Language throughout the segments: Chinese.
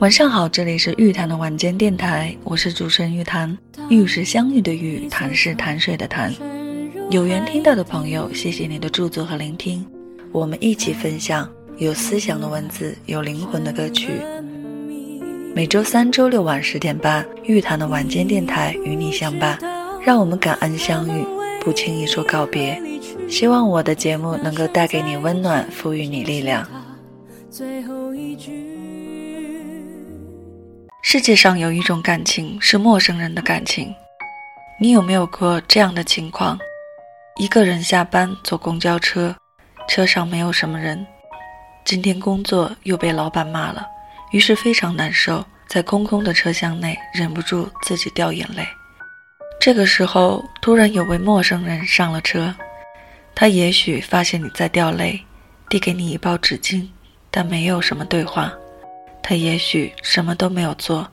晚上好，这里是玉潭的晚间电台，我是主持人玉潭。玉是相遇的玉，潭是潭水的潭。有缘听到的朋友，谢谢你的驻足和聆听，我们一起分享有思想的文字，有灵魂的歌曲。每周三、周六晚十点半，玉潭的晚间电台与你相伴，让我们感恩相遇，不轻易说告别。希望我的节目能够带给你温暖，赋予你力量。最后世界上有一种感情是陌生人的感情，你有没有过这样的情况？一个人下班坐公交车，车上没有什么人，今天工作又被老板骂了，于是非常难受，在空空的车厢内忍不住自己掉眼泪。这个时候，突然有位陌生人上了车，他也许发现你在掉泪，递给你一包纸巾，但没有什么对话。他也许什么都没有做，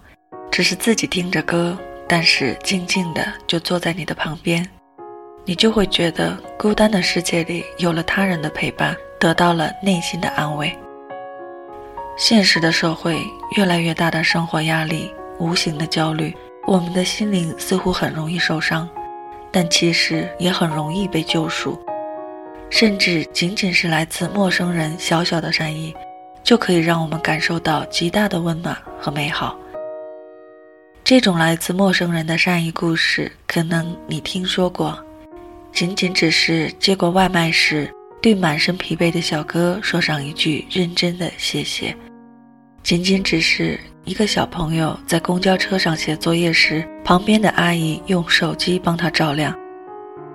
只是自己听着歌，但是静静的就坐在你的旁边，你就会觉得孤单的世界里有了他人的陪伴，得到了内心的安慰。现实的社会，越来越大的生活压力，无形的焦虑，我们的心灵似乎很容易受伤，但其实也很容易被救赎，甚至仅仅是来自陌生人小小的善意。就可以让我们感受到极大的温暖和美好。这种来自陌生人的善意故事，可能你听说过。仅仅只是接过外卖时，对满身疲惫的小哥说上一句认真的谢谢；仅仅只是一个小朋友在公交车上写作业时，旁边的阿姨用手机帮他照亮；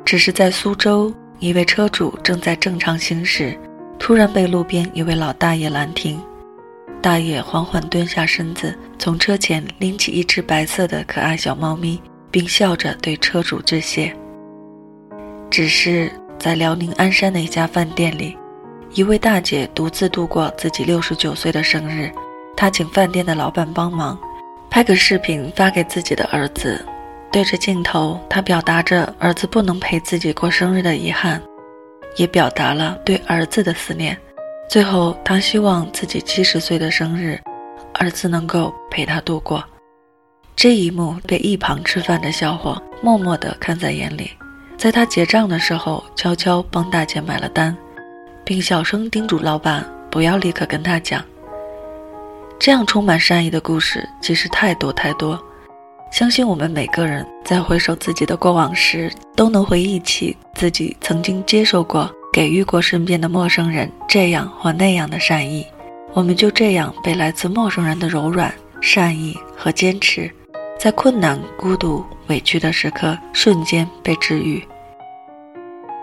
只是在苏州，一位车主正在正常行驶。突然被路边一位老大爷拦停，大爷缓缓蹲下身子，从车前拎起一只白色的可爱小猫咪，并笑着对车主致谢。只是在辽宁鞍山的一家饭店里，一位大姐独自度过自己六十九岁的生日，她请饭店的老板帮忙，拍个视频发给自己的儿子，对着镜头，她表达着儿子不能陪自己过生日的遗憾。也表达了对儿子的思念。最后，他希望自己七十岁的生日，儿子能够陪他度过。这一幕被一旁吃饭的小伙默默地看在眼里，在他结账的时候，悄悄帮大姐买了单，并小声叮嘱老板不要立刻跟他讲。这样充满善意的故事其实太多太多。相信我们每个人在回首自己的过往时，都能回忆起自己曾经接受过、给予过身边的陌生人这样或那样的善意。我们就这样被来自陌生人的柔软、善意和坚持，在困难、孤独、委屈的时刻瞬间被治愈。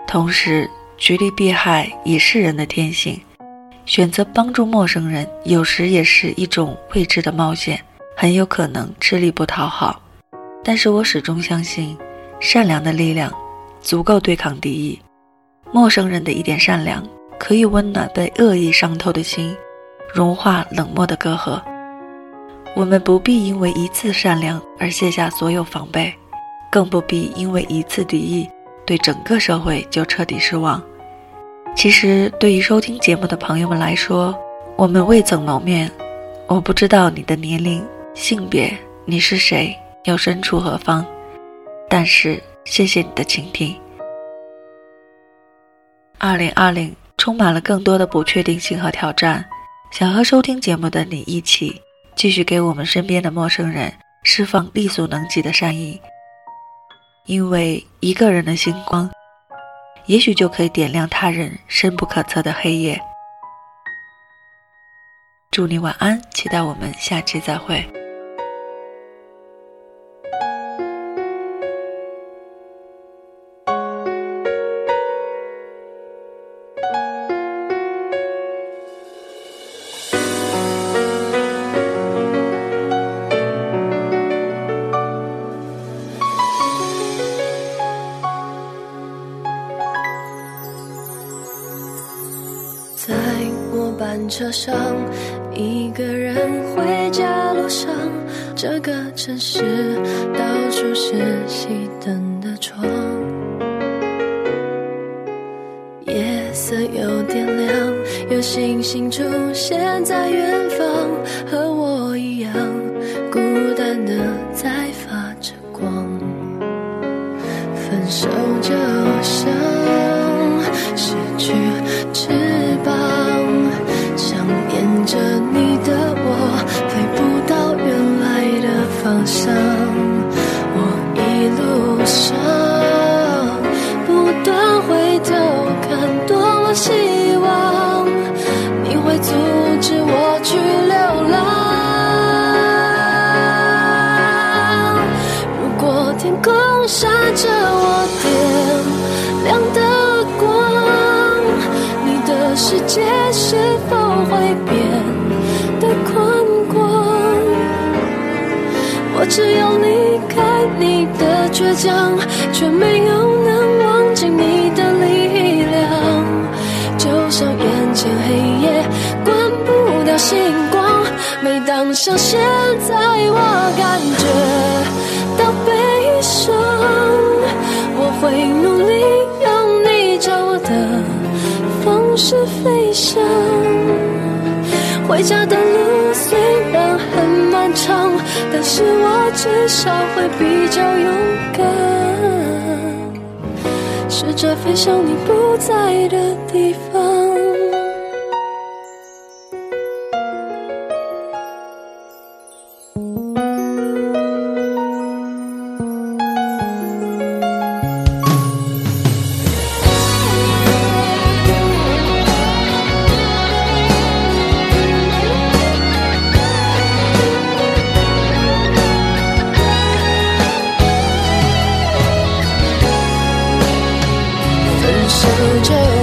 同时，趋利避害也是人的天性，选择帮助陌生人，有时也是一种未知的冒险。很有可能吃力不讨好，但是我始终相信，善良的力量足够对抗敌意。陌生人的一点善良，可以温暖被恶意伤透的心，融化冷漠的隔阂。我们不必因为一次善良而卸下所有防备，更不必因为一次敌意对整个社会就彻底失望。其实，对于收听节目的朋友们来说，我们未曾谋面，我不知道你的年龄。性别，你是谁？又身处何方？但是，谢谢你的倾听。二零二零充满了更多的不确定性和挑战，想和收听节目的你一起，继续给我们身边的陌生人释放力所能及的善意。因为一个人的星光，也许就可以点亮他人深不可测的黑夜。祝你晚安，期待我们下期再会。在末班车上，一个人回家路上，这个城市到处是熄灯的窗，夜色有点亮，有。星星出现在远方，和我一样孤单的在发着光。分手就像世界是否会变得宽广？我只有离开你的倔强，却没有能忘记你的力量。就像眼前黑夜关不掉星光，每当像现在，我回家的路虽然很漫长，但是我至少会比较勇敢，试着飞向你不在的地方。手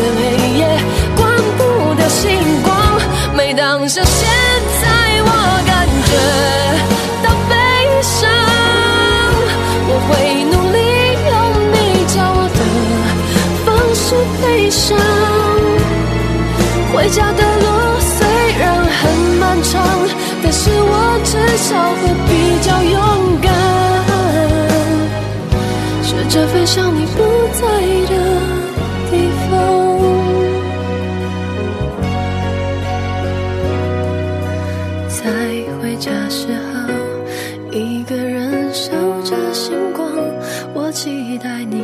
的黑夜关不掉星光，每当想现在，我感觉到悲伤。我会努力用你教我的方式飞翔。回家的路虽然很漫长，但是我至少会比较勇敢，试着飞向你时候，一个人守着星光，我期待你